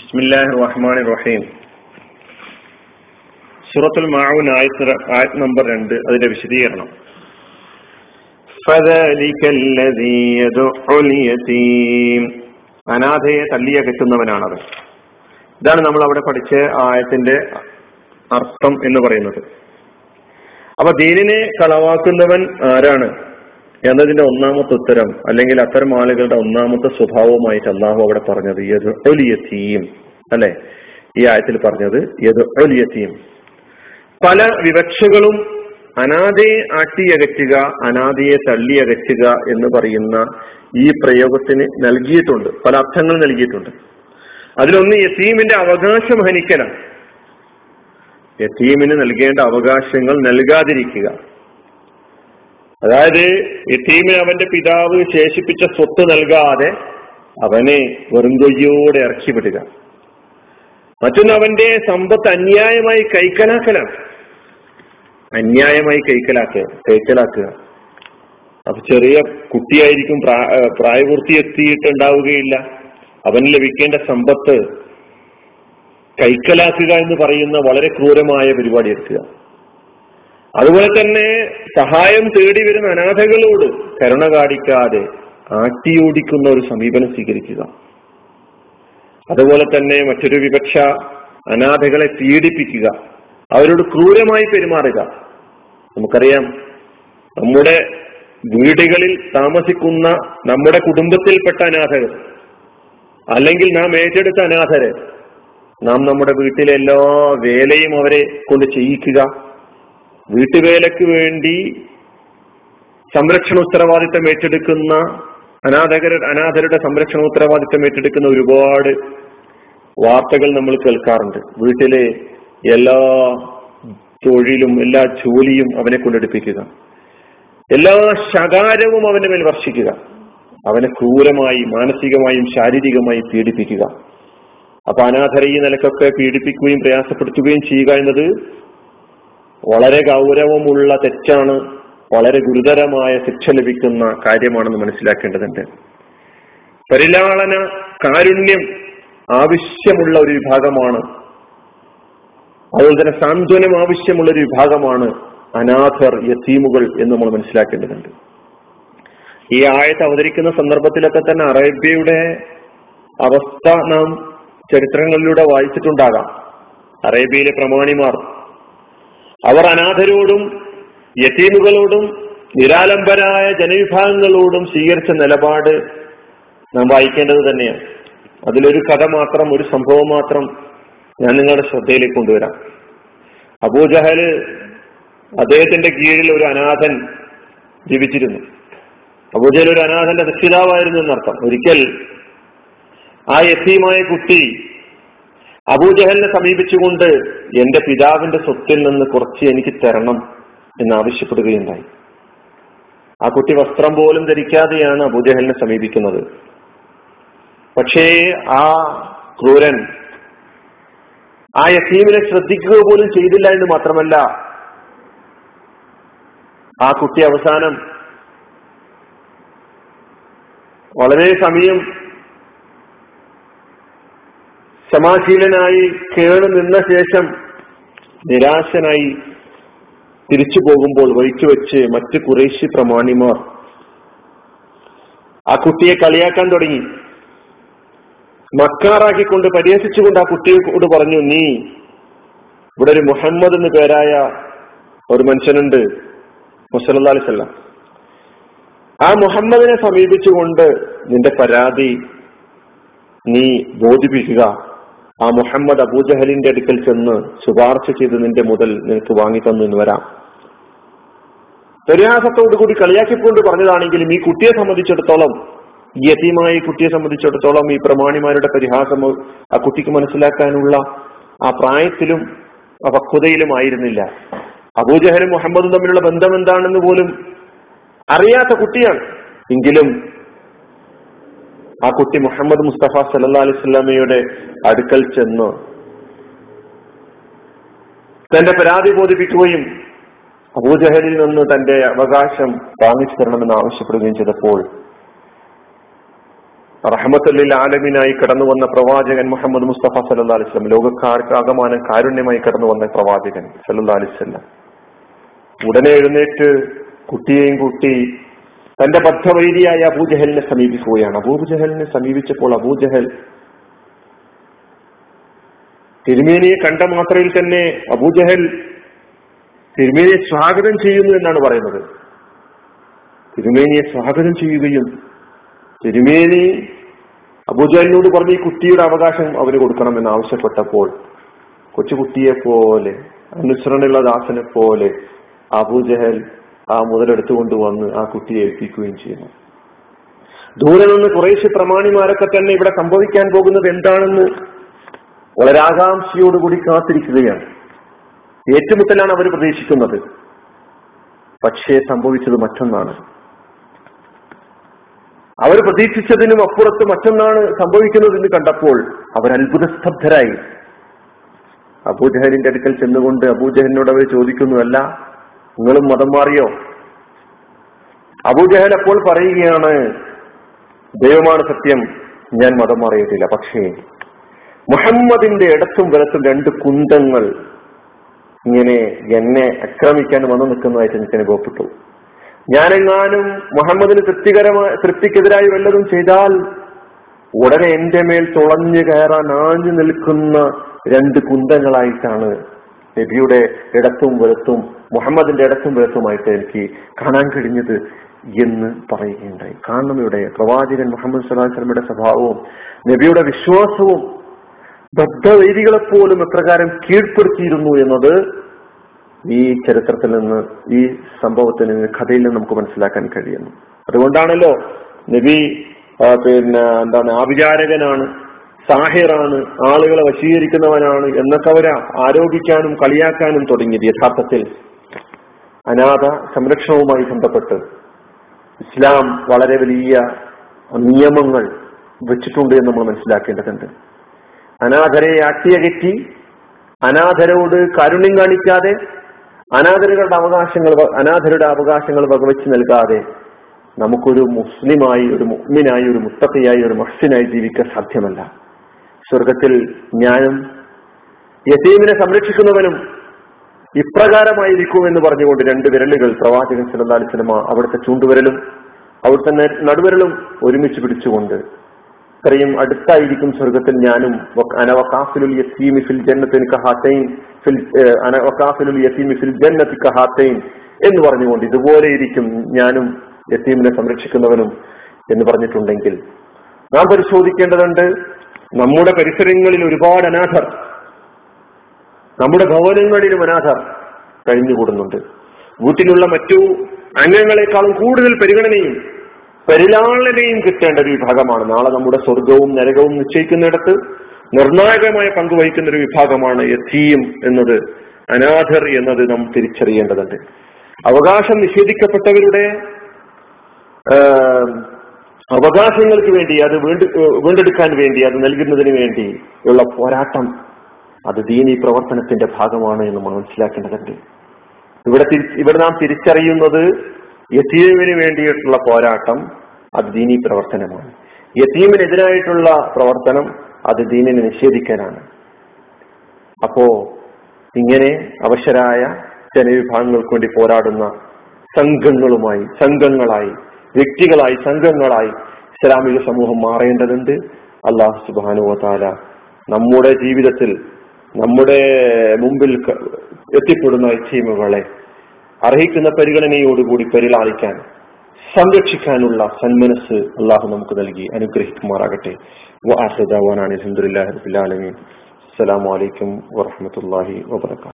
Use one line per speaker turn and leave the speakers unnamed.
ബിസ്മില്ലാഹി റഹ്മാൻ റഹീം സൂറത്തുൽ മാവൂൻ ആയത് ആയത് നമ്പർ രണ്ട് അതിന്റെ വിശദീകരണം. അനാഥയെ തള്ളിയ കെട്ടുന്നവനാണത് ഇതാണ് നമ്മൾ അവിടെ പഠിച്ച ആയത്തിന്റെ അർത്ഥം എന്ന് പറയുന്നത്. അപ്പൊ ദീനിനെ കളവാക്കുന്നവൻ ആരാണ്? എന്നതിന്റെ ഒന്നാമത്തെ ഉത്തരം അല്ലെങ്കിൽ അത്തരം ആളുകളുടെ ഒന്നാമത്തെ സ്വഭാവമായിട്ട് അള്ളാഹു അവിടെ പറഞ്ഞത് ഒലിയത്തീം അല്ലെ? ഈ ആയത്തിൽ പറഞ്ഞത് ഒലിയത്തീം പല വിവക്ഷകളും അനാഥയെ ആട്ടിയകറ്റുക അനാഥയെ തള്ളിയകറ്റുക എന്ന് പറയുന്ന ഈ പ്രയോഗത്തിന് നൽകിയിട്ടുണ്ട് പല അർത്ഥങ്ങൾ നൽകിയിട്ടുണ്ട്. അതിലൊന്ന് യസീമിന്റെ അവകാശം ഹനിക്കലാണ്. യസീമിന് നൽകേണ്ട അവകാശങ്ങൾ നൽകാതിരിക്കുക. അതായത് യത്തീമിന് അവന്റെ പിതാവ് ശേഷിപ്പിച്ച സ്വത്ത് നൽകാതെ അവനെ വെറും കൊയ്യോടെ ഇറക്കിവിടുക മറ്റൊന്ന് അവന്റെ സമ്പത്ത് അന്യായമായി കൈക്കലാക്കലാണ്. അന്യായമായി കൈക്കലാക്കുക കൈക്കലാക്കുക. അപ്പൊ ചെറിയ കുട്ടിയായിരിക്കും പ്രായപൂർത്തി എത്തിയിട്ടുണ്ടാവുകയില്ല അവന് ലഭിക്കേണ്ട സമ്പത്ത് കൈക്കലാക്കുക എന്ന് പറയുന്ന വളരെ ക്രൂരമായ പരിപാടി എടുക്കുക അതുപോലെ തന്നെ സഹായം തേടി വരുന്ന അനാഥകളോട് കരുണ കാണിക്കാതെ ആട്ടിയോടിക്കുന്ന ഒരു സമീപനം സ്വീകരിക്കുക. അതുപോലെ തന്നെ മറ്റൊരു വിപക്ഷ അനാഥകളെ പീഡിപ്പിക്കുക. അവരോട് ക്രൂരമായി പെരുമാറുക. നമുക്കറിയാം നമ്മുടെ വീടുകളിൽ താമസിക്കുന്ന നമ്മുടെ കുടുംബത്തിൽപ്പെട്ട അനാഥകൾ അല്ലെങ്കിൽ നാം ഏറ്റെടുത്ത അനാഥരെ നാം നമ്മുടെ വീട്ടിലെ എല്ലാ വേലയും അവരെ കൊണ്ട് ചെയ്യിക്കുക. വീട്ടുവേലയ്ക്ക് വേണ്ടി സംരക്ഷണ ഉത്തരവാദിത്തം ഏറ്റെടുക്കുന്ന അനാഥകര അനാഥരുടെ സംരക്ഷണ ഉത്തരവാദിത്തം ഏറ്റെടുക്കുന്ന ഒരുപാട് വാർത്തകൾ നമ്മൾ കേൾക്കാറുണ്ട്. വീട്ടിലെ എല്ലാ തൊഴിലും എല്ലാ ജോലിയും അവനെ കൊണ്ടെടുപ്പിക്കുക. എല്ലാ ശകാരവും അവന്റെ മേൽ വർഷിക്കുക. അവനെ ക്രൂരമായി മാനസികമായും ശാരീരികമായും പീഡിപ്പിക്കുക. അപ്പൊ അനാഥരെ ഈ നിലക്കൊക്കെ പീഡിപ്പിക്കുകയും പ്രയാസപ്പെടുത്തുകയും ചെയ്യുക എന്നത് വളരെ ഗൗരവമുള്ള തെറ്റാണ് വളരെ ഗുരുതരമായ ശിക്ഷ ലഭിക്കുന്ന കാര്യമാണെന്ന് മനസ്സിലാക്കേണ്ടതുണ്ട്. പരിലാളന കാരുണ്യം ആവശ്യമുള്ള ഒരു വിഭാഗമാണ്. അതുപോലെ തന്നെ സാന്ത്വനം ആവശ്യമുള്ള ഒരു വിഭാഗമാണ് അനാഥർ യസീമുകൾ എന്ന് നമ്മൾ മനസ്സിലാക്കേണ്ടതുണ്ട്. ഈ ആയത്ത് അവതരിക്കുന്ന സന്ദർഭത്തിലൊക്കെ തന്നെ അറേബ്യയുടെ അവസ്ഥ നാം ചരിത്രങ്ങളിലൂടെ വായിച്ചിട്ടുണ്ടാകാം. അറേബ്യയിലെ പ്രമാണിമാർ അവർ അനാഥരോടും യത്തീമുകളോടും നിരാലംബരായ ജനവിഭാഗങ്ങളോടും സ്വീകരിച്ച നിലപാട് നാം വായിക്കേണ്ടത് തന്നെയാണ്. അതിലൊരു കഥ മാത്രം ഒരു സംഭവം മാത്രം ഞാൻ നിങ്ങളുടെ ശ്രദ്ധയിലേക്ക് കൊണ്ടുവരാം. അബൂജഹൽ അദ്ദേഹത്തിന്റെ കീഴിൽ ഒരു അനാഥൻ ജീവിച്ചിരുന്നു. അബൂജഹൽ ഒരു അനാഥന്റെ രക്ഷിതാവായിരുന്നു എന്നർത്ഥം. ഒരിക്കൽ ആ യത്തീമായ കുട്ടി അബൂജഹലിനെ സമീപിച്ചുകൊണ്ട് എന്റെ പിതാവിന്റെ സ്വത്തിൽ നിന്ന് കുറച്ച് എനിക്ക് തരണം എന്ന് ആവശ്യപ്പെടുകയുണ്ടായി ആ കുട്ടി വസ്ത്രം പോലും ധരിക്കാതെയാണ് അബൂജഹലിനെ സമീപിക്കുന്നത്. പക്ഷേ ആ ക്രൂരൻ ആ യസീമിനെ ശ്രദ്ധിക്കുക പോലും ചെയ്തില്ല എന്ന് മാത്രമല്ല ആ കുട്ടി അവസാനം വളരെ സമയം സമാശീലനായി കേണു നിന്ന ശേഷം നിരാശനായി തിരിച്ചു പോകുമ്പോൾ വഴിച്ചു വെച്ച് മറ്റ് കുറേശ്ശി പ്രമാണിമാർ ആ കുട്ടിയെ കളിയാക്കാൻ തുടങ്ങി. മക്കാറാക്കിക്കൊണ്ട് പരിഹസിച്ചുകൊണ്ട് ആ കുട്ടിയോട് പറഞ്ഞു നീ ഇവിടെ ഒരു മുഹമ്മദ് എന്ന് പേരായ ഒരു മനുഷ്യനുണ്ട് മുസലി സല്ലാം ആ മുഹമ്മദിനെ സമീപിച്ചുകൊണ്ട് നിന്റെ പരാതി നീ ബോധിപ്പിക്കുക. ആ മുഹമ്മദ് അബൂജഹലിന്റെ അടുക്കൽ ചെന്ന് ശുപാർശ ചെയ്ത് നിന്റെ മുതൽ നിനക്ക് വാങ്ങി തന്നു എന്ന് വരാം. പരിഹാസത്തോടു കൂടി കളിയാക്കിക്കൊണ്ട് പറഞ്ഞതാണെങ്കിലും ഈ കുട്ടിയെ സംബന്ധിച്ചിടത്തോളം യതീമായ കുട്ടിയെ സംബന്ധിച്ചിടത്തോളം ഈ പ്രമാണിമാരുടെ പരിഹാസം ആ കുട്ടിക്ക് മനസ്സിലാക്കാനുള്ള ആ പ്രായത്തിലും പക്വതയിലും ആയിരുന്നില്ല. അബൂജഹലും മുഹമ്മദും തമ്മിലുള്ള ബന്ധം എന്താണെന്ന് പോലും അറിയാത്ത കുട്ടിയാണ്. എങ്കിലും ആ കുട്ടി മുഹമ്മദ് മുസ്തഫ സല്ലാ അലൈവല്ലമയുടെ അടുക്കൽ ചെന്ന്. തന്റെ പരാതി ബോധിപ്പിക്കുകയും അബൂജഹലിൽ നിന്ന് തന്റെ അവകാശം വാങ്ങിച്ചു തരണമെന്ന് ആവശ്യപ്പെടുകയും ചെയ്തപ്പോൾ റഹമത്തുല്ലിൽ ആലമിനായി കടന്നു വന്ന പ്രവാചകൻ മുഹമ്മദ് മുസ്തഫ സല്ലാ അലിസ്ലം ലോകക്കാർക്ക് ആകമാനം കാരുണ്യമായി കടന്നു വന്ന പ്രവാചകൻ സല്ലാ അലിസ്ലം ഉടനെ എഴുന്നേറ്റ് കുട്ടിയെയും കൂട്ടി തന്റെ ബദ്ധവൈരിയായ അബൂജഹലിനെ സമീപിക്കുകയാണ്. അബൂജഹലിനെ സമീപിച്ചപ്പോൾ അബൂജഹൽ തിരുമേനിയെ കണ്ട മാത്രയിൽ തന്നെ അബൂജഹൽ തിരുമേനിയെ സ്വാഗതം ചെയ്യുന്നു എന്നാണ് പറയുന്നത്. തിരുമേനിയെ സ്വാഗതം ചെയ്യുകയും തിരുമേനി അബൂജഹലിനോട് പറഞ്ഞ് ഈ കുട്ടിയുടെ അവകാശം അവന് കൊടുക്കണമെന്ന് ആവശ്യപ്പെട്ടപ്പോൾ കൊച്ചുകുട്ടിയെ പോലെ അനുസരണയുള്ള ദാസനെ പോലെ അബൂജഹൽ ആ മുതലെടുത്തുകൊണ്ട് വന്ന് ആ കുട്ടിയെ ഏൽപ്പിക്കുകയും ചെയ്യുന്നു. ദൂരെ നിന്ന് കുറേശ്ശെ പ്രമാണിമാരൊക്കെ തന്നെ ഇവിടെ സംഭവിക്കാൻ പോകുന്നത് എന്താണെന്ന് വളരെ ആകാംക്ഷയോടുകൂടി കാത്തിരിക്കുകയാണ്. ഏറ്റുമുട്ടലാണ് അവർ പ്രതീക്ഷിക്കുന്നത്. പക്ഷേ സംഭവിച്ചത് മറ്റൊന്നാണ്. അവർ പ്രതീക്ഷിച്ചതിനും അപ്പുറത്ത് മറ്റൊന്നാണ് സംഭവിക്കുന്നതെന്ന് കണ്ടപ്പോൾ അവർ അത്ഭുതസ്തബ്ധരായി. അബൂജഹലിന്റെ അടുക്കൽ ചെന്നുകൊണ്ട് അബൂജഹലിനോട് അവർ ചോദിക്കുന്നു നിങ്ങളും മതം മാറിയോ? അബൂജഹൽ അപ്പോൾ പറയുകയാണ് ദൈവമാണ് സത്യം ഞാൻ മതം മാറിയിട്ടില്ല. പക്ഷേ മുഹമ്മദിന്റെ ഇടത്തും വലത്തും രണ്ട് കുന്തങ്ങൾ ഇങ്ങനെ എന്നെ ആക്രമിക്കാൻ വന്നു നിൽക്കുന്നതായിട്ട് എനിക്ക് അനുഭവപ്പെട്ടു ഞാനെങ്ങാനും മുഹമ്മദിന് തൃപ്തികരമായ തൃപ്തിക്കെതിരായി വല്ലതും ചെയ്താൽ ഉടനെ എന്റെ മേൽ തുളഞ്ഞു കയറാൻ ആഞ്ഞു നിൽക്കുന്ന രണ്ട് കുന്തങ്ങളായിട്ടാണ് നബിയുടെ ഇടത്തും വലത്തും മുഹമ്മദിന്റെ ഇടക്കും വലത്തുമായിട്ട് എനിക്ക് കാണാൻ കഴിഞ്ഞത് എന്ന് പറയുകയുണ്ടായി. കാരണം ഇവിടെ പ്രവാചകൻ മുഹമ്മദ് സലാഹുസ്ലമിയുടെ സ്വഭാവവും നബിയുടെ വിശ്വാസവും ബദ്ധവൈരികളെപ്പോലും എപ്രകാരം കീഴ്പ്പെടുത്തിയിരുന്നു എന്നത് ഈ ചരിത്രത്തിൽ നിന്ന് ഈ സംഭവത്തിൽ നിന്ന് കഥയിൽ നിന്ന് നമുക്ക് മനസ്സിലാക്കാൻ കഴിയുന്നു. അതുകൊണ്ടാണല്ലോ നബി പിന്നെ എന്താണ് ആഭിചാരകനാണ് സാഹിറാണ് ആളുകളെ വശീകരിക്കുന്നവനാണ് എന്നൊക്കെ അവരെ ആരോപിക്കാനും കളിയാക്കാനും തുടങ്ങിയത് യഥാർത്ഥത്തിൽ. അനാഥ സംരക്ഷണവുമായി ബന്ധപ്പെട്ട് ഇസ്ലാം വളരെ വലിയ നിയമങ്ങൾ വെച്ചിട്ടുണ്ട് എന്ന് നമ്മൾ മനസ്സിലാക്കേണ്ടതുണ്ട്. അനാഥരെ അട്ടിയകറ്റി അനാഥരോട് കാരുണ്യം കാണിക്കാതെ അനാഥരുടെ അവകാശങ്ങൾ അനാഥരുടെ അവകാശങ്ങൾ വകവെച്ച് നൽകാതെ നമുക്കൊരു മുസ്ലിമായി ഒരു മുഗ്മിനായി ഒരു മുത്തക്കയായി ഒരു മഹ്സിനായി ജീവിക്കാൻ സാധ്യമല്ല. സ്വർഗത്തിൽ ഞാനും യസീമിനെ സംരക്ഷിക്കുന്നവനും ഇപ്രകാരമായിരിക്കും എന്ന് പറഞ്ഞുകൊണ്ട് രണ്ട് വിരലുകൾ പ്രവാചകൻ സല്ലല്ലാഹു സിനിമ അവിടുത്തെ ചൂണ്ടുവിരലും അവിടുത്തെ നടുവിരലും ഒരുമിച്ച് പിടിച്ചുകൊണ്ട് ഇത്രയും അടുത്തായിരിക്കും സ്വർഗത്തിൽ ഞാനും അനവക്കാഫിലുൽ യസീമി ഫിൽ ഫിൽ ഫിൽ എന്ന് പറഞ്ഞുകൊണ്ട് ഇതുപോലെ ഇരിക്കും ഞാനും യസീമിനെ സംരക്ഷിക്കുന്നവനും എന്ന് പറഞ്ഞിട്ടുണ്ടെങ്കിൽ. നാം പരിശോധിക്കേണ്ടതുണ്ട് നമ്മുടെ പരിസരങ്ങളിൽ ഒരുപാട് അനാഥർ നമ്മുടെ ഭവനങ്ങളിലും അനാഥർ കഴിഞ്ഞുകൂടുന്നുണ്ട്. വീട്ടിലുള്ള മറ്റു അംഗങ്ങളെക്കാളും കൂടുതൽ പരിഗണനയും പരിലാളനയും കിട്ടേണ്ട ഒരു വിഭാഗമാണ്. നാളെ നമ്മുടെ സ്വർഗവും നരകവും നിശ്ചയിക്കുന്നിടത്ത് നിർണായകമായ പങ്ക് വഹിക്കുന്ന ഒരു വിഭാഗമാണ് യഥീം എന്നത് അനാഥർ എന്നത് നാം തിരിച്ചറിയേണ്ടതുണ്ട്. അവകാശം നിഷേധിക്കപ്പെട്ടവരുടെ അവകാശങ്ങൾക്ക് വേണ്ടി അത് വീണ്ടും വീണ്ടെടുക്കാൻ വേണ്ടി അത് നൽകുന്നതിന് വേണ്ടി ഉള്ള പോരാട്ടം അത് ദീനി പ്രവർത്തനത്തിന്റെ ഭാഗമാണ് എന്ന് മനസ്സിലാക്കേണ്ടതുണ്ട്. ഇവിടെ ഇവിടെ നാം തിരിച്ചറിയുന്നത് യത്തീമിന് വേണ്ടിയിട്ടുള്ള പോരാട്ടം അത് ദീനി പ്രവർത്തനമാണ്. യത്തീമിനെതിരായിട്ടുള്ള പ്രവർത്തനം അത് ദീനിനെ നിഷേധിക്കാനാണ്. അപ്പോ ഇങ്ങനെ അവശരായ ജനവിഭാഗങ്ങൾക്ക് വേണ്ടി പോരാടുന്ന സംഘങ്ങളുമായി സംഘങ്ങളായി വ്യക്തികളായി സംഘങ്ങളായി ഇസ്ലാമിക സമൂഹം മാറേണ്ടതുണ്ട്. അള്ളാഹു സുബാനുവതാല നമ്മുടെ ജീവിതത്തിൽ നമ്മുടെ മുമ്പിൽ എത്തിപ്പെടുന്ന ടീമുകളെ അർഹിക്കുന്ന പരിഗണനയോടുകൂടി പരിലാളിക്കാൻ സംരക്ഷിക്കാനുള്ള സന്മനസ് അള്ളാഹു നമുക്ക് നൽകി. അനുഗ്രഹിക്കുമാറാകട്ടെ. വാഹദാവാനാണ് അലഹമുല്ലാ റബുലാലമീൻ അസ്സലാമലൈക്കും വാഹമത്തല്ലാഹി വാബർക്കാത്തു